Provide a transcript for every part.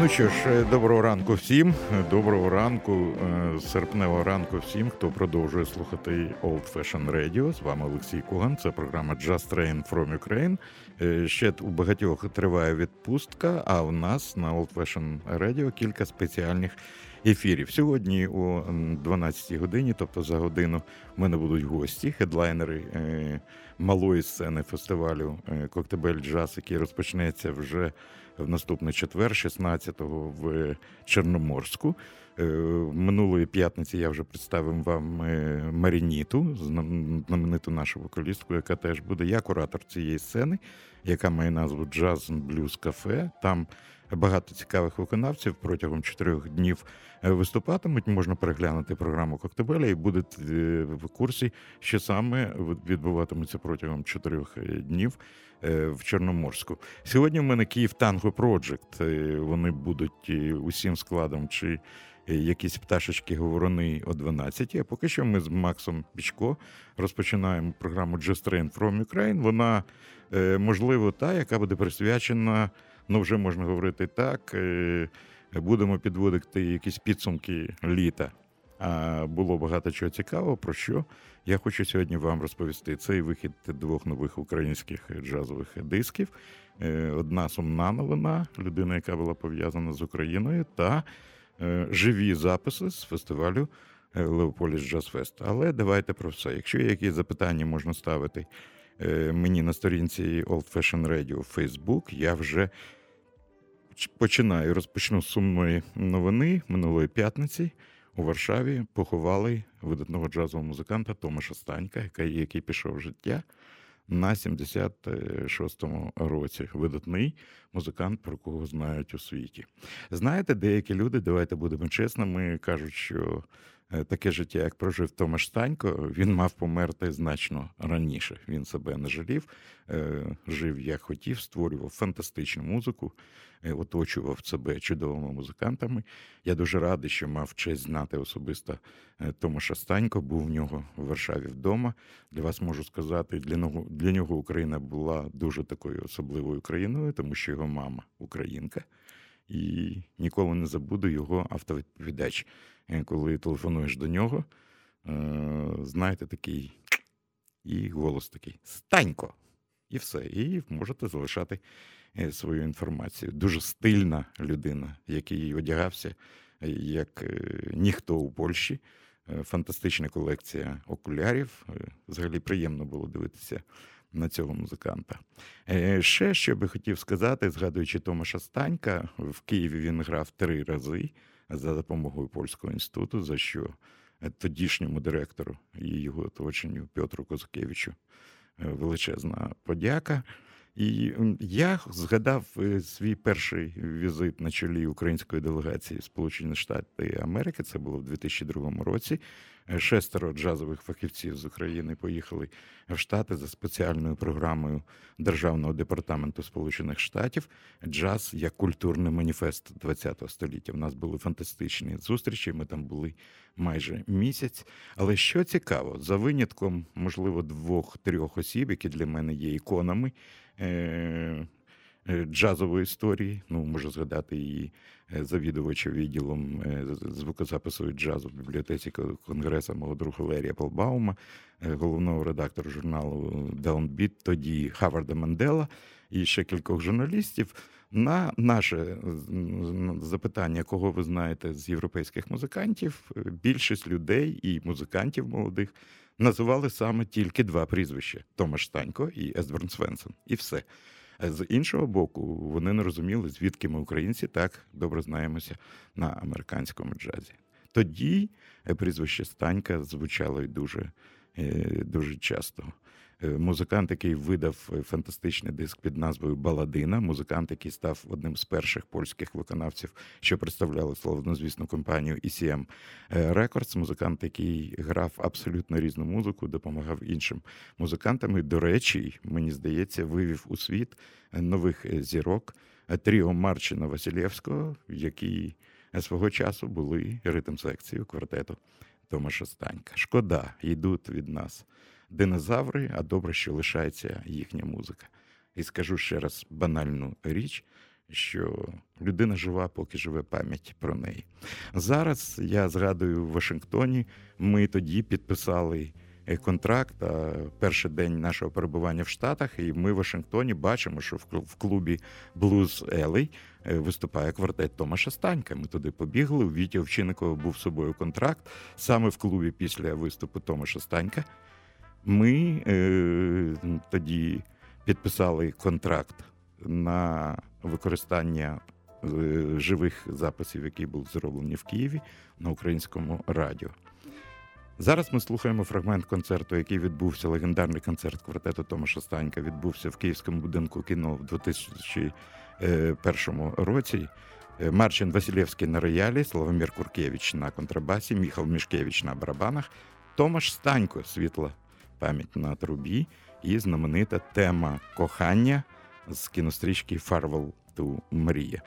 Ну що ж, е, доброго ранку всім. Доброго ранку, е, серпневого ранку всім, хто продовжує слухати Old Fashion Radio. З вами Олексій Куган. Це програма Just Train from Ukraine. Е, ще у багатьох триває відпустка. А у нас на Old Fashion Radio кілька спеціальних ефірів. Сьогодні о 12 годині, тобто за годину, в мене будуть гості, хедлайнери малої сцени фестивалю Коктебель Джаз, який розпочнеться вже в наступний четвер, 16-го в Чорноморську. Е, минулої п'ятниці я вже представив вам е, Марініту, знамениту нашу вокалістку, яка теж буде. Я куратор цієї сцени, яка має назву Джаз Блюз Кафе. Там багато цікавих виконавців протягом чотирьох днів е, виступатимуть. Можна переглянути програму Коктебеля і будете в курсі, що саме відбуватиметься протягом чотирьох днів. Е, в Чорноморську. Сьогодні в мене Київ Танго Проджект. Вони будуть е, усім складом чи е, якісь пташечки говорони о 12 А поки що ми з Максом Пічко розпочинаємо програму Just Train from Ukraine. Вона можливо та, яка буде присвячена, ну вже можна говорити так. Будемо підводити якісь підсумки літа. Було багато чого цікавого, про що я хочу сьогодні вам розповісти. Цей вихід двох нових українських джазових дисків. Е, одна сумна новина, людина, яка була пов'язана з Україною, та е, живі записи з фестивалю е, Leopolis Jazz Fest. Але давайте про все. Якщо є якісь запитання, можна ставити мені на сторінці Old Fashion Radio в Facebook, я вже починаю розпочну з сумної новини минулої п'ятниці у Варшаві поховали видатного джазового музиканта Томаша Станька, який пішов в життя на 76-му році. Видатний музикант, про кого знають у світі. Знаєте, деякі люди, давайте будемо чесними, кажуть, що таке життя, як прожив Томаш Станько, він мав померти значно раніше. Він себе не жалів, е, жив як хотів, створював фантастичну музику, е, оточував себе чудовими музикантами. Я дуже радий, що мав честь знати особисто Томаша Станько. Був в нього в Варшаві вдома. Для вас можу сказати, для нього для нього Україна була дуже такою особливою країною, тому що його мама українка. І ніколи не забуду його автовідповідач коли телефонуєш до нього, е, знаєте, такий і голос такий Станько! І все. І можете залишати е, свою інформацію. Дуже стильна людина, який одягався як е, ніхто у Польщі. Фантастична колекція окулярів. Взагалі приємно було дивитися на цього музиканта. Ще що би хотів сказати, згадуючи Томаша Станька, в Києві він грав три рази за допомогою польського інституту, за що тодішньому директору і його оточенню Петру Козакевичу е, величезна подяка. І я згадав е, свій перший візит на чолі української делегації Сполучені Штати Америки. Це було в 2002 році. Е, шестеро джазових фахівців з України поїхали в Штати за спеціальною програмою Державного департаменту Сполучених Штатів. Джаз як культурний маніфест ХХ століття. У нас були фантастичні зустрічі. Ми там були майже місяць. Але що цікаво, за винятком, можливо, двох-трьох осіб, які для мене є іконами. Е, джазової історії. Ну, можу згадати її е, завідувача відділом е, звукозапису джазу в бібліотеці конгресу мого друга Лерія Полбаума, головного редактора журналу Downbeat, тоді Хаварда Мандела і ще кількох журналістів. На наше запитання, кого ви знаєте з європейських музикантів, більшість людей і музикантів молодих називали саме тільки два прізвища: Томаш Станько і Есберн Свенсон. І все. З іншого боку, вони не розуміли, звідки ми українці так добре знаємося на американському джазі. Тоді е, прізвище Станька звучало й дуже, е, дуже часто. Е, музикант, який видав е, фантастичний диск під назвою Баладина, музикант, який став одним з перших польських виконавців, що представляли славнозвісну компанію ECM Records, музикант, який грав абсолютно різну музику, допомагав іншим музикантам. І, До речі, мені здається, вивів у світ нових зірок тріо Марчина Василєвського, які свого часу були ритм секцією квартету Томаша Станька. Шкода, йдуть від нас динозаври, а добре, що лишається їхня музика. І скажу ще раз банальну річ, що людина жива, поки живе пам'ять про неї. Зараз я згадую в Вашингтоні, ми тоді підписали е, контракт перший день нашого перебування в Штатах, і ми в Вашингтоні бачимо, що в клубі Blues Alley е, виступає квартет Томаша Станька. Ми туди побігли. У Віті Овчинникова був з собою контракт саме в клубі після виступу Томаша Станька. Ми е, тоді підписали контракт на використання е, живих записів, які були зроблені в Києві на українському радіо. Зараз ми слухаємо фрагмент концерту, який відбувся легендарний концерт квартету Томаша Станька. Відбувся в Київському будинку кіно в 2001 році. Е, Марчин Василєвський на роялі, Славомір Куркевич на контрабасі, Міхал Мішкевич на барабанах, Томаш Станько світла пам'ять на трубі і знаменита тема кохання з кінострічки Farewell to Мрія.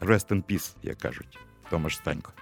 Rest in peace, як кажуть, Томаш Станько.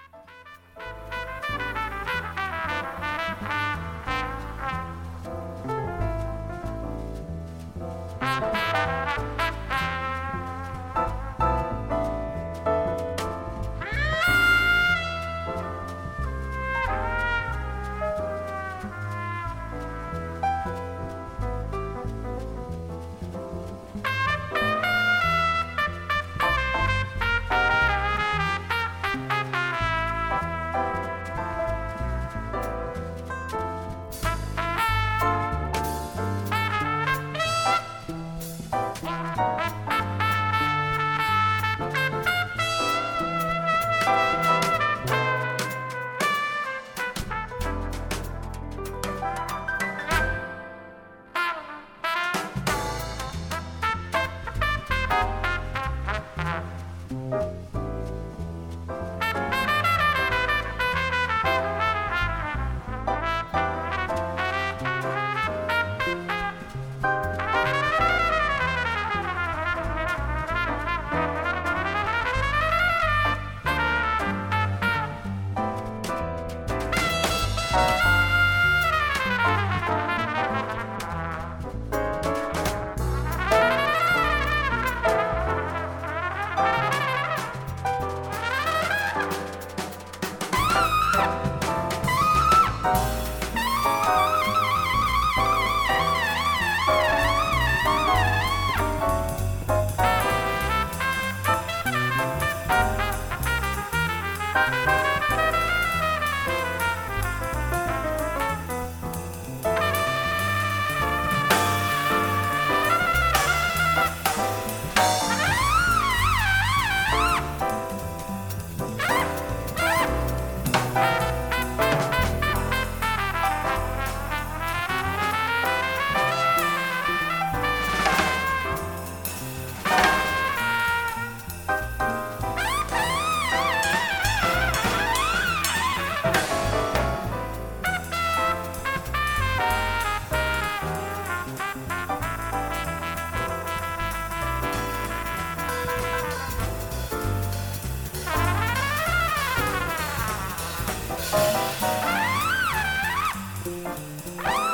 Ah!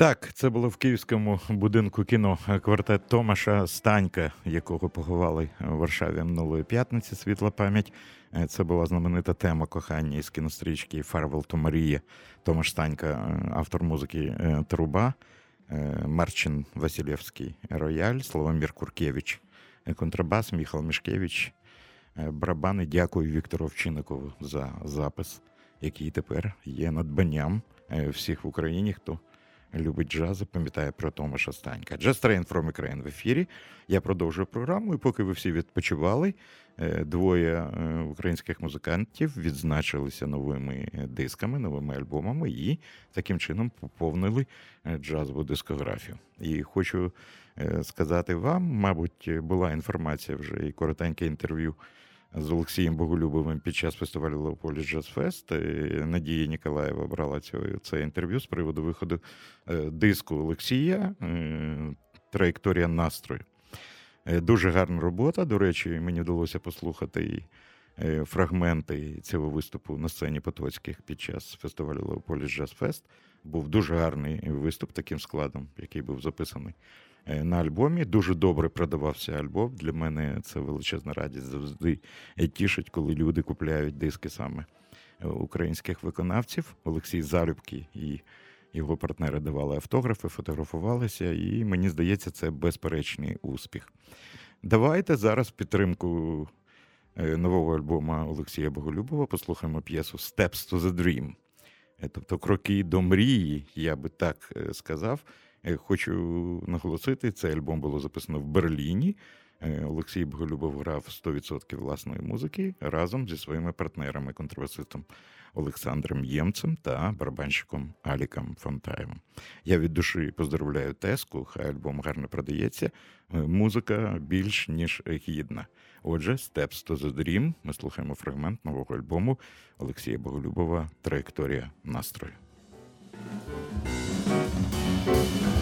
Так, це було в київському будинку кіно квартет Томаша Станька, якого поховали в Варшаві минулої п'ятниці. Світла пам'ять. Е, це була знаменита тема кохання із кінострічки Farewell to Maria. Томаш Станька, е, автор музики е, Труба, Марчин Васильєвський рояль, Славомір Куркевич, контрабас, Міхал Мішкевич, барабани. Дякую Віктору Овчинникову за запис, який тепер є надбанням всіх в Україні. хто любить джаз, пам'ятає про Томаша Станька. Jazz Train from Ukraine в ефірі. Я продовжую програму, і поки ви всі відпочивали, е, двоє е, українських музикантів відзначилися новими дисками, новими альбомами і таким чином поповнили е, джазову дискографію. І хочу сказати вам, мабуть, була інформація вже і коротеньке інтерв'ю з Олексієм Боголюбовим під час фестивалю Leopolis Jazz Fest. Надія Ніколаєва брала це інтерв'ю з приводу виходу е, диску Олексія е, Траєкторія настрою. Е, дуже гарна робота. До речі, мені вдалося послухати фрагменти цього виступу на сцені Потоцьких під час фестивалю Leopolis Jazz Fest. Був дуже гарний виступ таким складом, який був записаний Е, на альбомі. Дуже добре продавався альбом. Для мене це величезна радість завжди тішить, коли люди купляють диски саме е, українських виконавців. Олексій Залюбки і його партнери давали автографи, фотографувалися, і мені здається, це безперечний успіх. Давайте зараз підтримку е, нового альбома Олексія Боголюбова послухаємо п'єсу Steps to the Dream. Тобто кроки до мрії, я би так сказав. Е, хочу наголосити, цей альбом було записано в Берліні. Е, Олексій Боголюбов грав 100% власної музики разом зі своїми партнерами, контрабасистом Олександром Ємцем та барабанщиком Аліком Фонтаєвим. Я від душі поздравляю Теску, хай альбом гарно продається. Е, музика більш ніж гідна. Отже, Steps to the Dream. Ми слухаємо фрагмент нового альбому Олексія Боголюбова Траєкторія настрою. Thank you.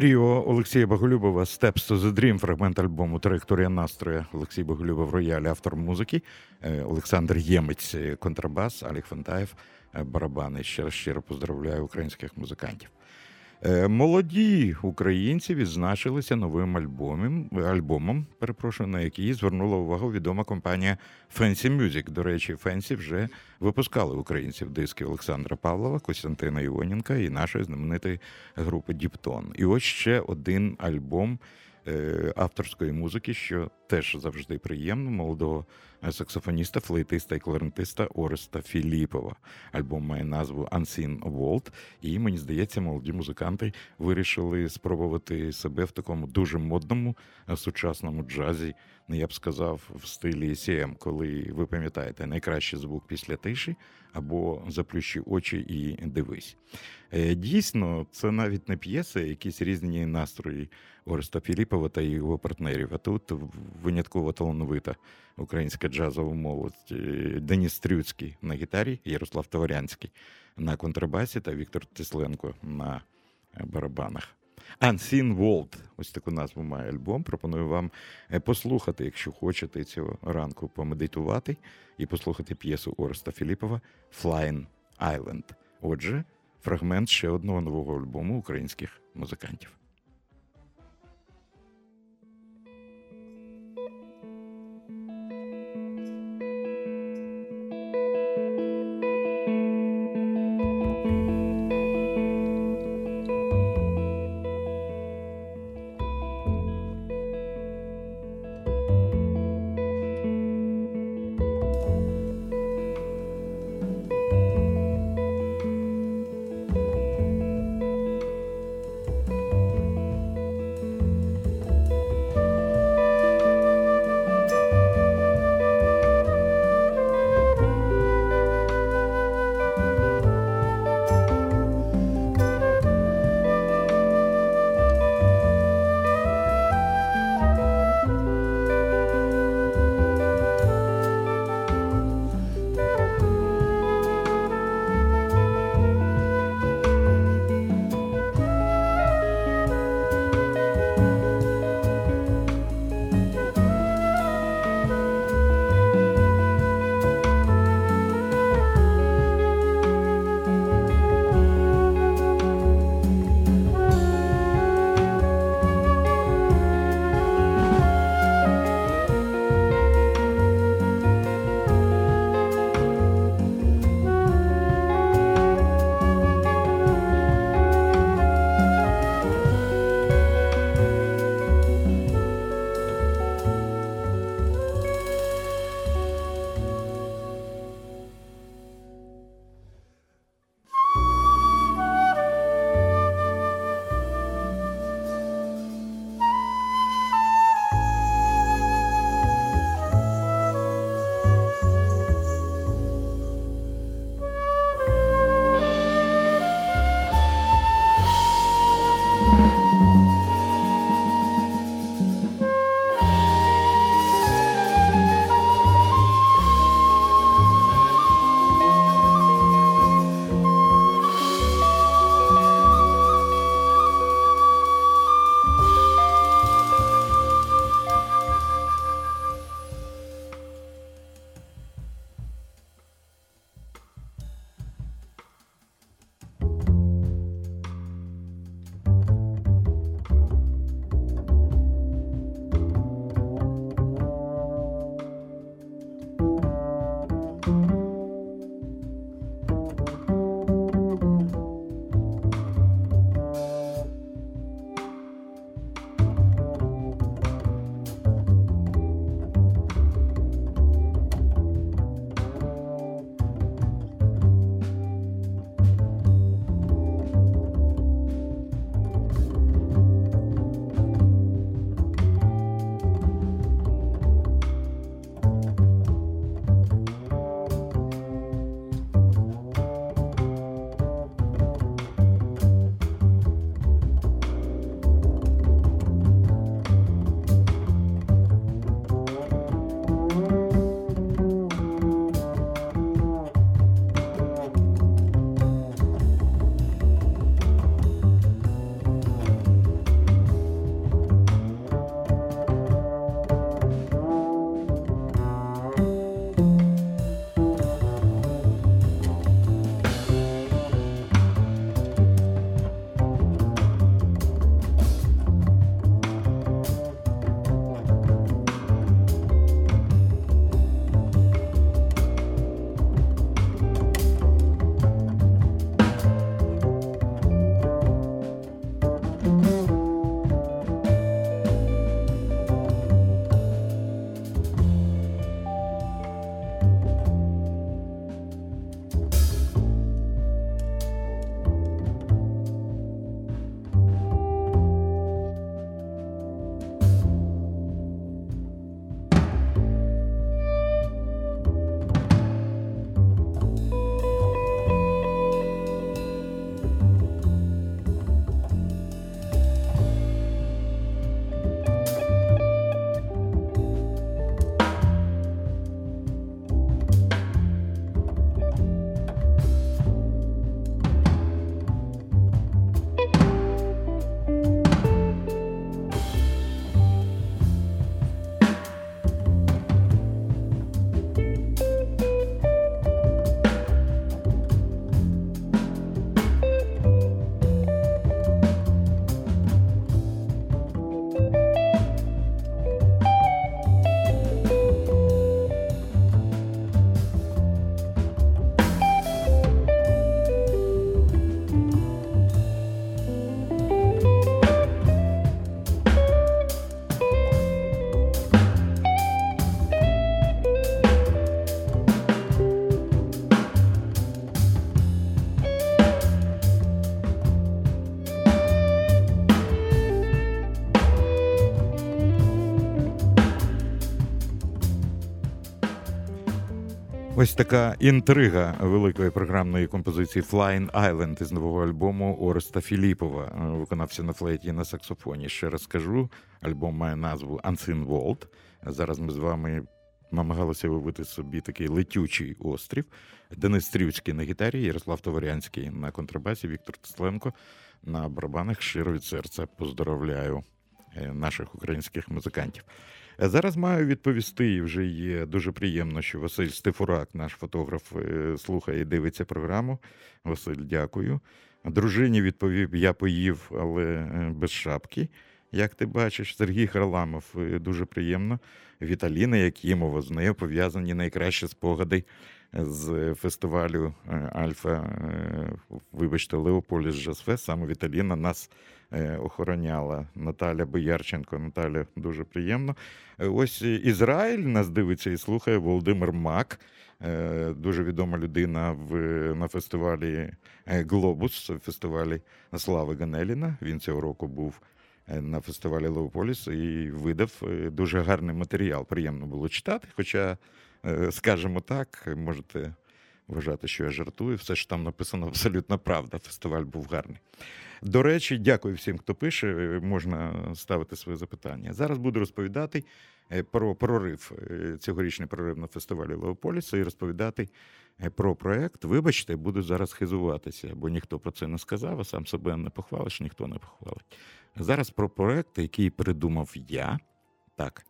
Тріо Олексія Боголюбова «Steps to the Dream», фрагмент альбому Траєкторія настрою. Олексій Боголюбов рояль, автор музики, е, Олександр Ємець, контрабас, Алік Фантаєв, барабани. Ще раз щиро поздравляю українських музикантів. Е, молоді українці відзначилися новим альбомом, альбомом, перепрошую, на який звернула увагу відома компанія Fancy Music. До речі, Fancy вже випускали українців диски Олександра Павлова, Костянтина Іоненка і нашої знаменитої групи Діптон. І ось ще один альбом авторської музики, що теж завжди приємно, молодого саксофоніста, флейтиста і кларнетиста Ореста Філіпова. Альбом має назву Unseen World, і мені здається, молоді музиканти вирішили спробувати себе в такому дуже модному сучасному джазі. Ну, я б сказав, в стилі CM, коли ви пам'ятаєте найкращий звук після тиші або заплющи очі і дивись. Е, дійсно, це навіть не п'єси, якісь різні настрої Ореста Філіпова та його партнерів. А тут винятково талановита українська джазова молодь. Е, Деніс Трюцький на гітарі, Ярослав Товарянський на контрабасі та Віктор Тисленко на барабанах. Unseen World, ось таку назву має альбом. Пропоную вам е, послухати, якщо хочете цього ранку помедитувати і послухати п'єсу Ореста Філіпова Flying Island. Отже, фрагмент ще одного нового альбому українських музикантів. Така інтрига великої програмної композиції Flying Island із нового альбому Ореста Філіпова, виконався на флейті і на саксофоні. Ще раз скажу, альбом має назву Unseen World. Зараз ми з вами намагалися вибити собі такий летючий острів. Денис Стрівський на гітарі, Ярослав Товарянський на контрабасі, Віктор Тесленко на барабанах. Щиро від серця поздоровляю е, наших українських музикантів. Е, зараз маю відповісти, і вже є дуже приємно, що Василь Стефурак, наш фотограф, е, слухає і дивиться програму. Василь, дякую. Дружині відповів: я поїв, але е, без шапки. Як ти бачиш, Сергій Харламов дуже приємно. Віталіна Якімова, з нею пов'язані найкращі спогади з фестивалю Альфа. Вибачте, Leopolis Jazz Fest. Саме Віталіна нас Е, охороняла Наталя Боярченко. Наталя дуже приємно. Е, ось Ізраїль нас дивиться і слухає Володимир Мак. Е, дуже відома людина в на фестивалі Глобус, фестивалі Слави Ганеліна. Він цього року був на фестивалі Леополіс і видав дуже гарний матеріал. Приємно було читати. Хоча, скажімо так, можете вважати, що я жартую. Все що там написано абсолютно правда. Фестиваль був гарний. До речі, дякую всім, хто пише. Можна ставити свої запитання. Зараз буду розповідати е, про прорив, е, цьогорічний прорив на фестивалі Леополісу і розповідати е, про проект. Вибачте, буду зараз хизуватися, бо ніхто про це не сказав, а сам себе не похвалиш, ніхто не похвалить. Зараз про проект, який придумав я. Так.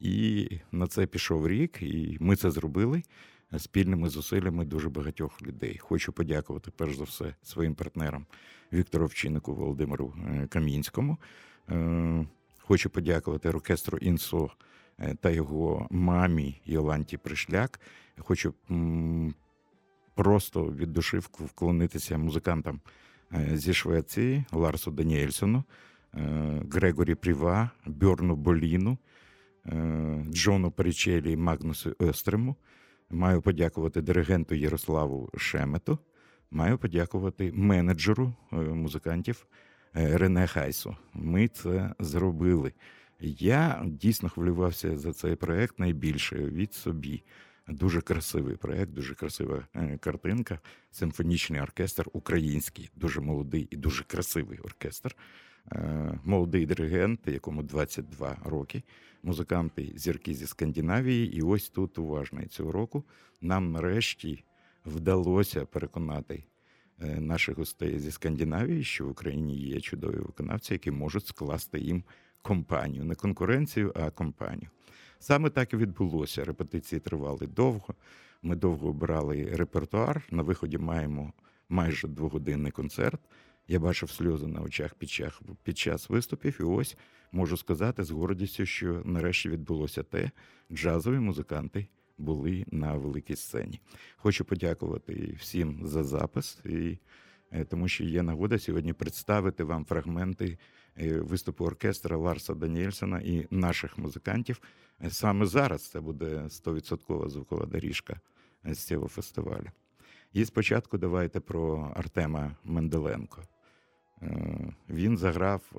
І на це пішов рік, і ми це зробили спільними зусиллями дуже багатьох людей. Хочу подякувати перш за все своїм партнерам Віктору Овчиннику, Володимиру е, Кам'їнському. Е, хочу подякувати оркестру Інсо е, та його мамі Йоланті Пришляк. Хочу просто від душі вклонитися музикантам зі Швеції Ларсу Даніельсону, Грегорі Пріва, Бьорну Боліну, Джону Перечелі і Магнусу Естрему. Маю подякувати диригенту Ярославу Шемету. Маю подякувати менеджеру е, музикантів е, Рене Хайсу. Ми це зробили. Я дійсно хвилювався за цей проект найбільше від собі. Дуже красивий проект, дуже красива е, картинка. Симфонічний оркестр український, дуже молодий і дуже красивий оркестр. Молодий диригент, якому 22 роки музиканти зірки зі Скандинавії. І ось тут уважно цього року нам нарешті вдалося переконати е, наших гостей зі Скандинавії, що в Україні є чудові виконавці, які можуть скласти їм компанію, не конкуренцію, а компанію. Саме так і відбулося. Репетиції тривали довго. Ми довго обирали репертуар. На виході маємо майже двогодинний концерт. Я бачив сльози на очах під час, під час виступів, і ось можу сказати з гордістю, що нарешті відбулося те, джазові музиканти були на великій сцені. Хочу подякувати всім за запис, і, е, тому що є нагода сьогодні представити вам фрагменти е, виступу оркестра Ларса Даніельсона і наших музикантів. Е, саме зараз це буде 100% звукова доріжка з цього фестивалю. І спочатку давайте про Артема Менделенко. Він заграв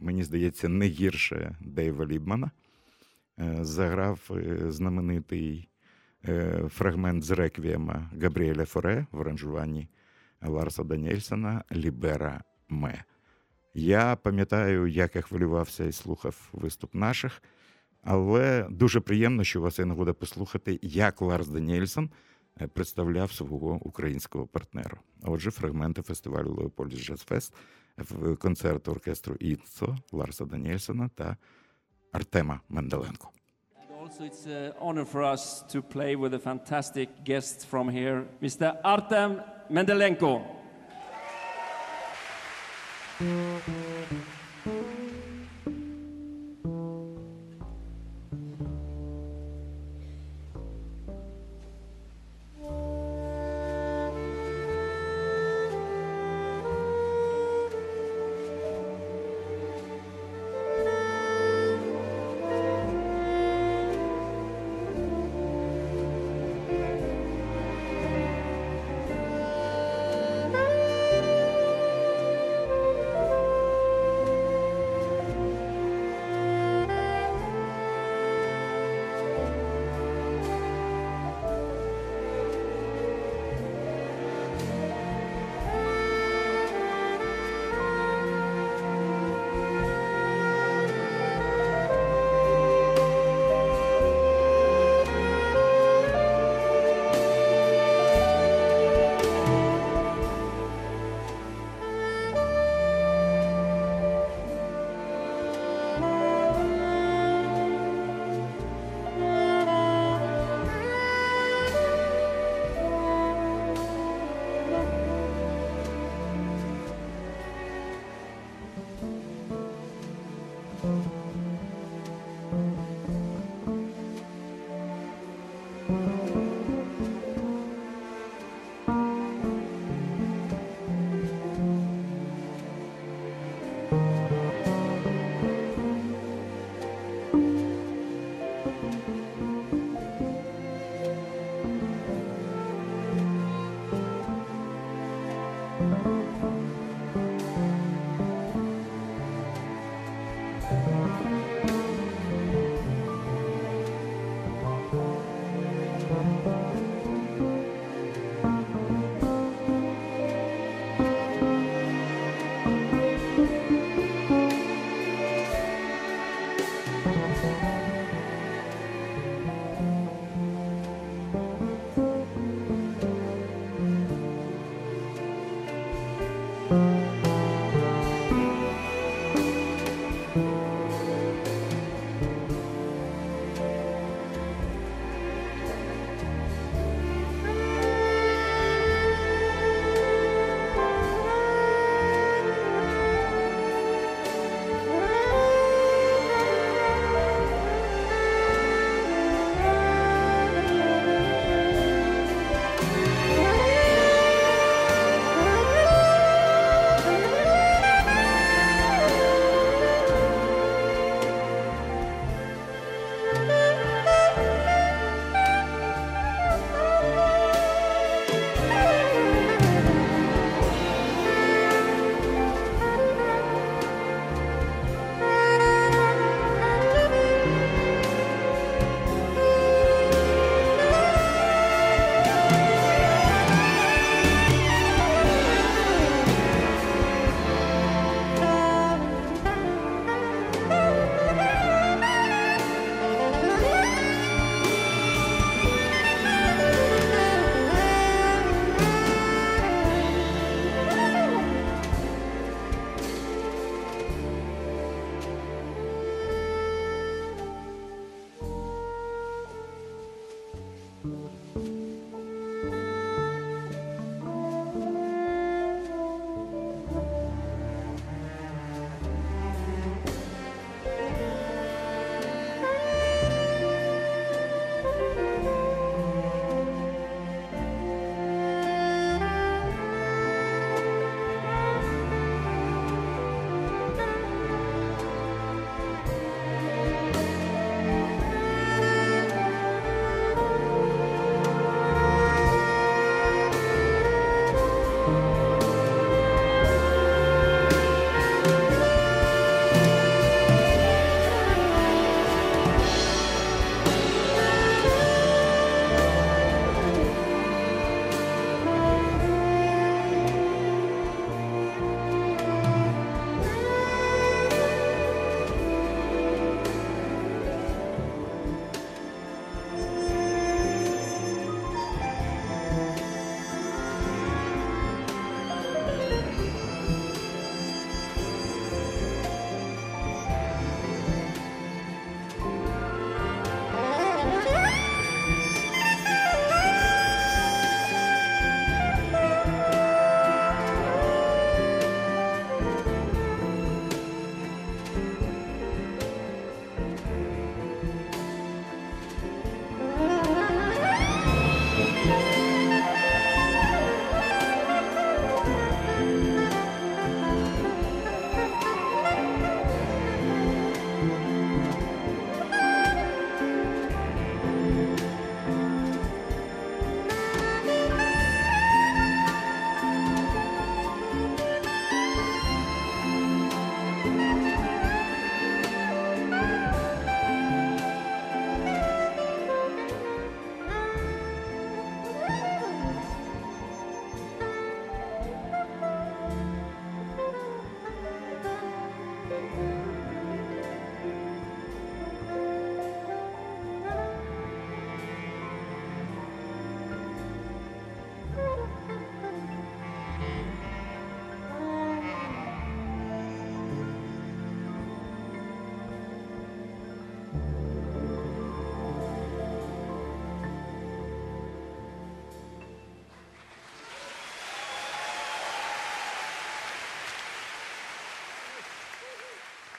мені здається, не гірше Дейва Лібмана. Заграв знаменитий фрагмент з реквієма Габріеля Форе в аранжуванні Ларса Даніельсона Libera Me. Я пам'ятаю, як я хвилювався і слухав виступ наших, але дуже приємно, що у вас є нагода послухати, як Ларс Даніельсон представляв свого українського партнера. Отже, фрагменти фестивалю Leopolis Jazz Fest в концерт оркестру Іцо Ларса Даніельсона та Артема Менделенко. Also, it's an honor for us to play with a fantastic guest from here, Mr. Artem Mendelenko.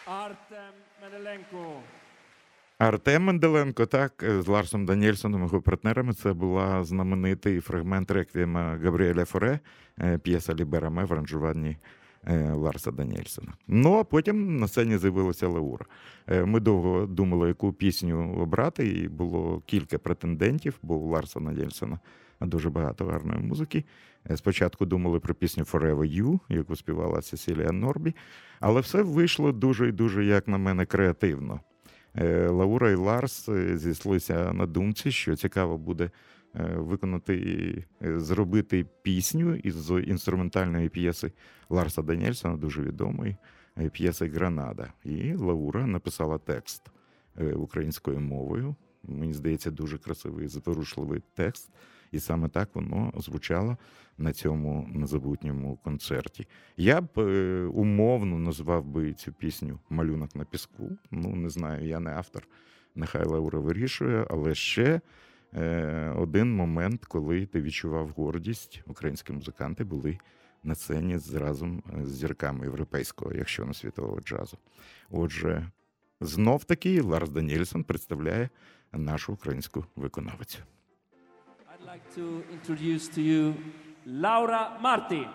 Артем Менделенко. Артем Менделенко, так, е, з Ларсом Даніельсоном, його партнерами. Це була знаменитий фрагмент реквієма Габріеля Форе, е, п'єса Libera Me в аранжуванні е, Ларса Даніельсона. Ну а потім на сцені з'явилася Лаура. Ми довго думали, яку пісню обрати, і було кілька претендентів, бо у Ларса Даніельсона дуже багато гарної музики. Спочатку думали про пісню Forever You, яку співала Сесілія Норбі, але все вийшло дуже і дуже, як на мене, креативно. Е, Лаура і Ларс е, зійшлися на думці, що цікаво буде е, виконати, зробити пісню із інструментальної п'єси Ларса Даніельсона, дуже відомої п'єси Гранада. І Лаура написала текст українською мовою. Мені здається, дуже красивий, заворушливий текст. І саме так воно звучало на цьому незабутньому концерті. Я б е, умовно назвав би цю пісню Малюнок на піску. Ну, не знаю, я не автор, нехай Лаура вирішує, але ще е, один момент, коли ти відчував гордість, українські музиканти були на сцені разом з зірками європейського, якщо не світового джазу. Отже, знов таки Ларс Даніельсон представляє нашу українську виконавицю. Like to introduce to you Laura Marti.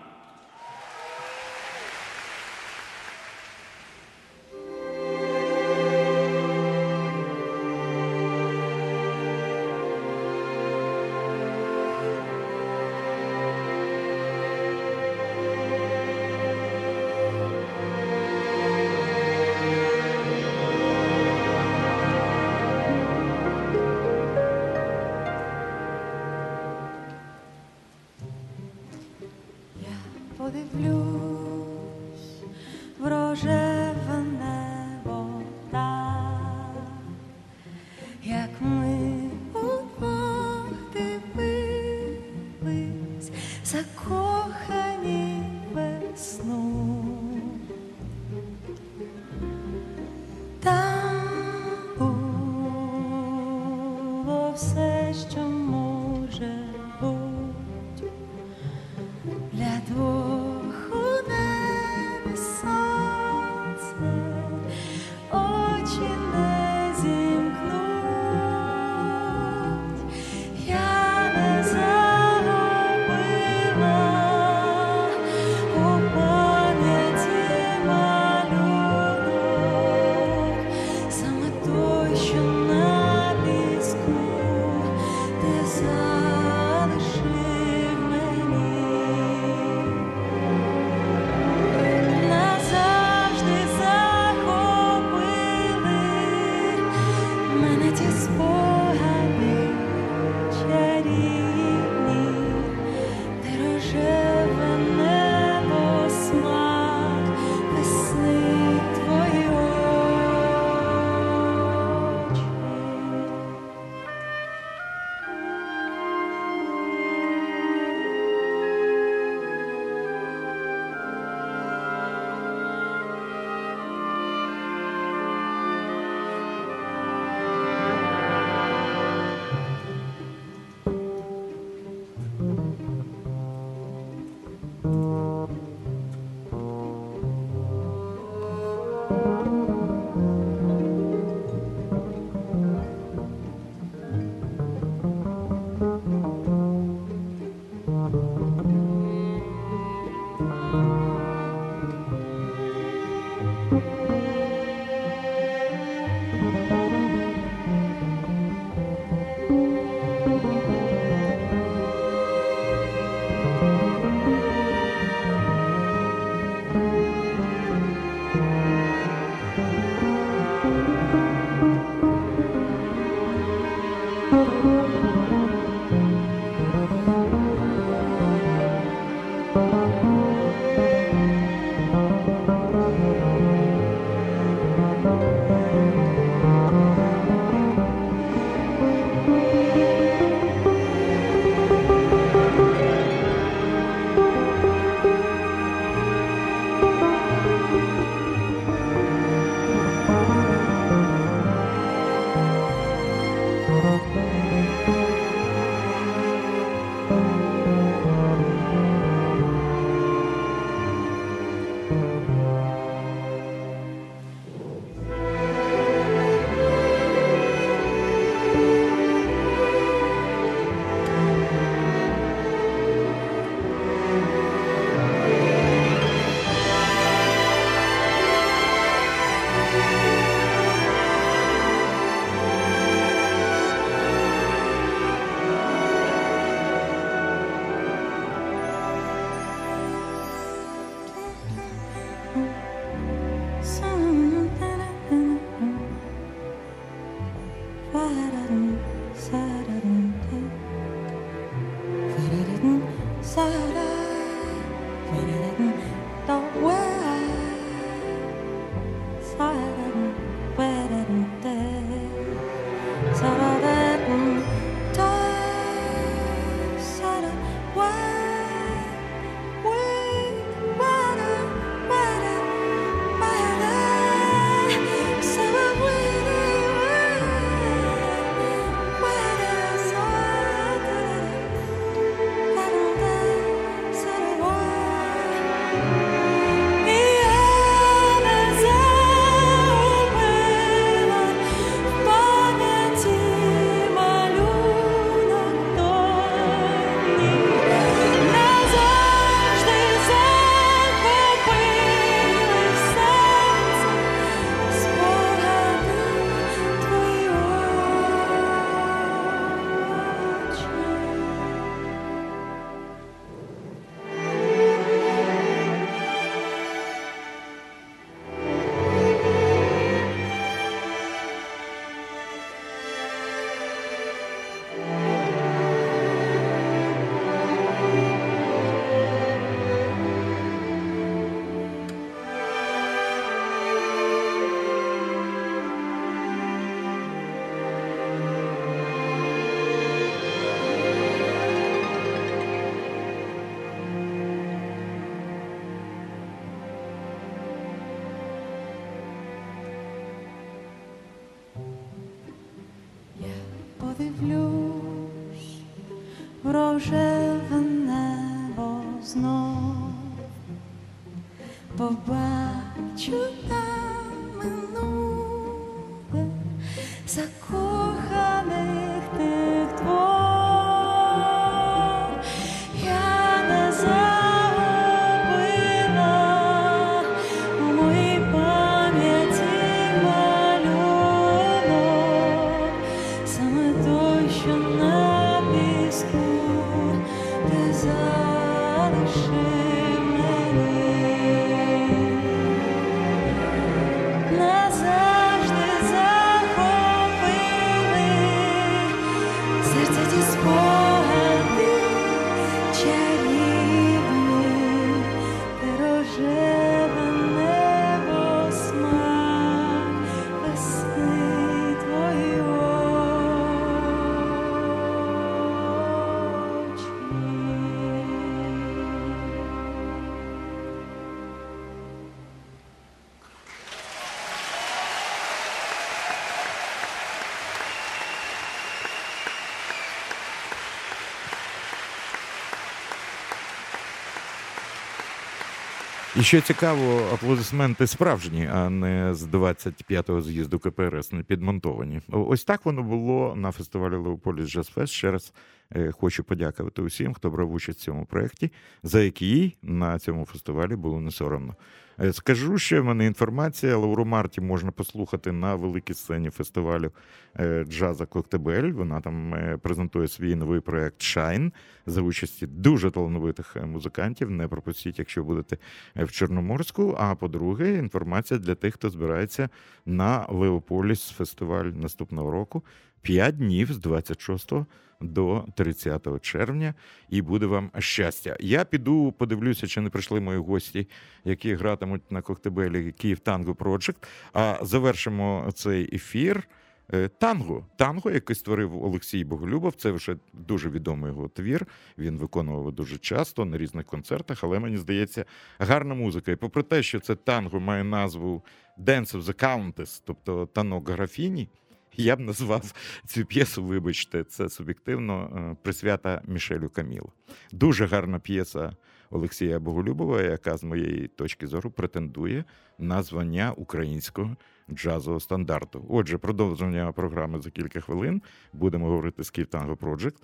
І що цікаво, аплодисменти справжні, а не з 25-го з'їзду КПРС не підмонтовані. Ось так воно було на фестивалі Leopolis Jazz Fest. Ще раз е, хочу подякувати усім, хто брав участь в цьому проєкті, за який на цьому фестивалі було не соромно. Е, Скажу ще в мене інформація. Лауру Марті можна послухати на великій сцені фестивалю е, джаза Коктебель. Вона там е, презентує свій новий проєкт Shine за участі дуже талановитих музикантів. Не пропустіть, якщо будете в Чорноморську. А по-друге, інформація для тих, хто збирається на Леополіс фестиваль наступного року. П'ять днів з 26 до 30 червня, і буде вам щастя. Я піду, подивлюся, чи не прийшли мої гості, які гратимуть на коктебелі Київ Танго Project. А завершимо цей ефір. е, Танго, танго, який створив Олексій Боголюбов, це вже дуже відомий його твір. Він виконував дуже часто на різних концертах, але мені здається, гарна музика. І попри те, що це танго має назву Dance of the Countess, тобто танок графіні, я б назвав цю п'єсу, вибачте, це суб'єктивно е, присвята Мішелю Камілу. Дуже гарна п'єса Олексія Боголюбова, яка з моєї точки зору претендує на звання українського джазового стандарту. Отже, продовження програми за кілька хвилин. Будемо говорити з Київ Tango Project.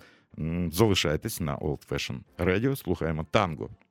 Залишайтесь на Old Fashion Radio, слухаємо танго. Танго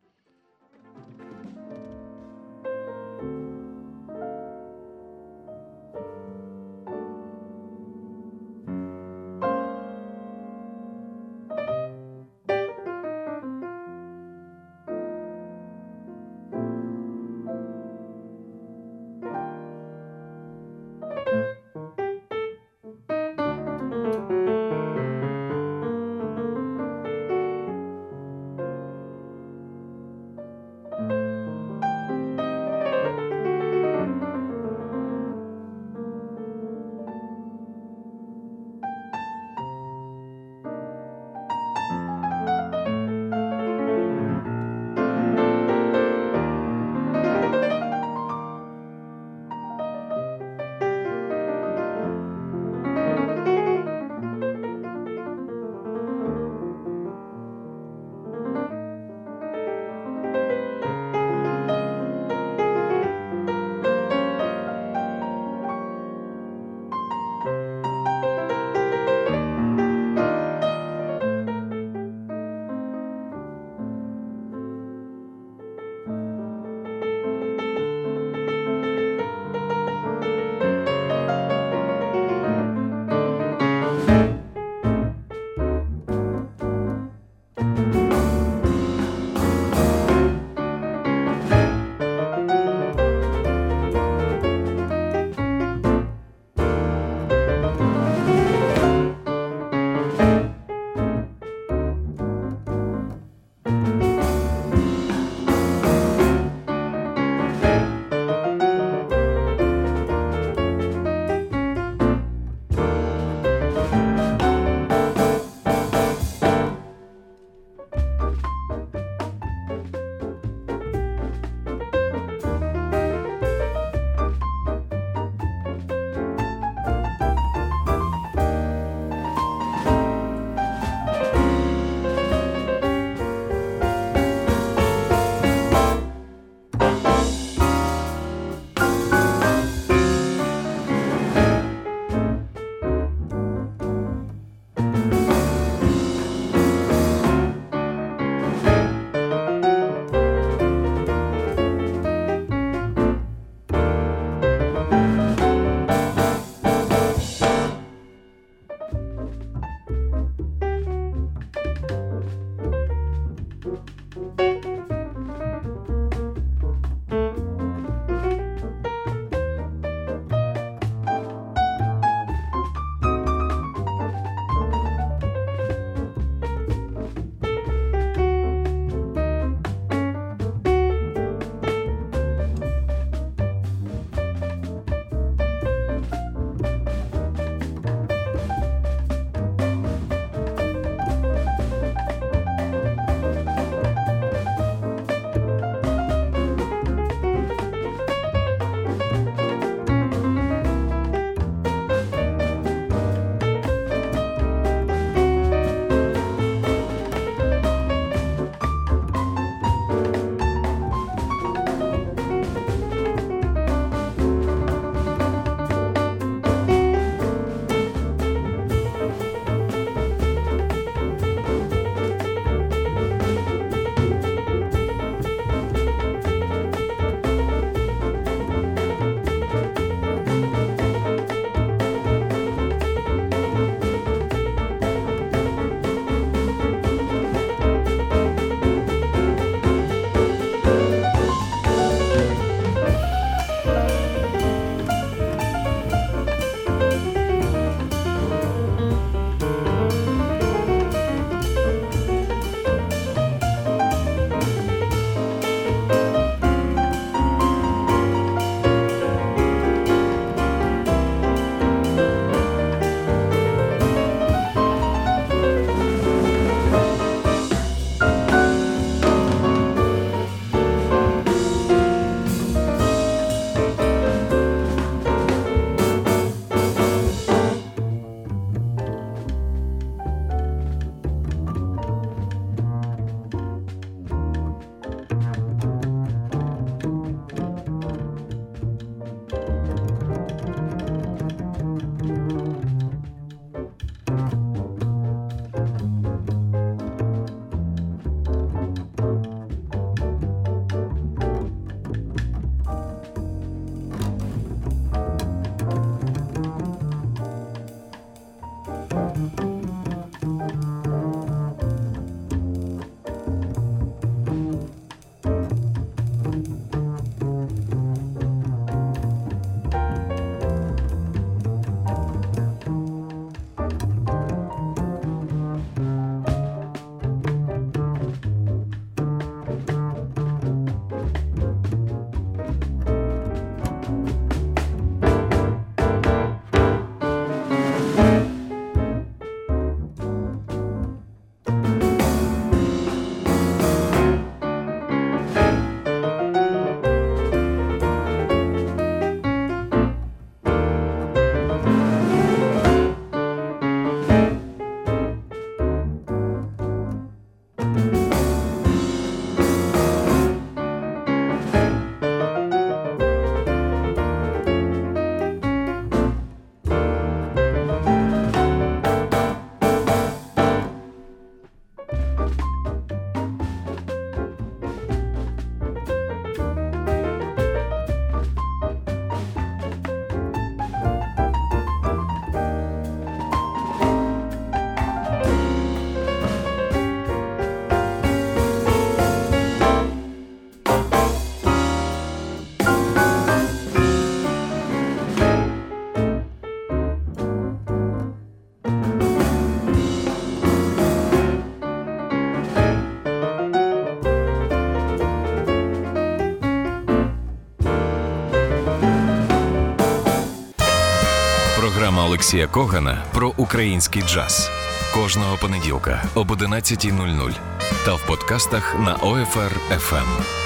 Олексія Когана про український джаз кожного понеділка об 11.00 та в подкастах на OFR FM.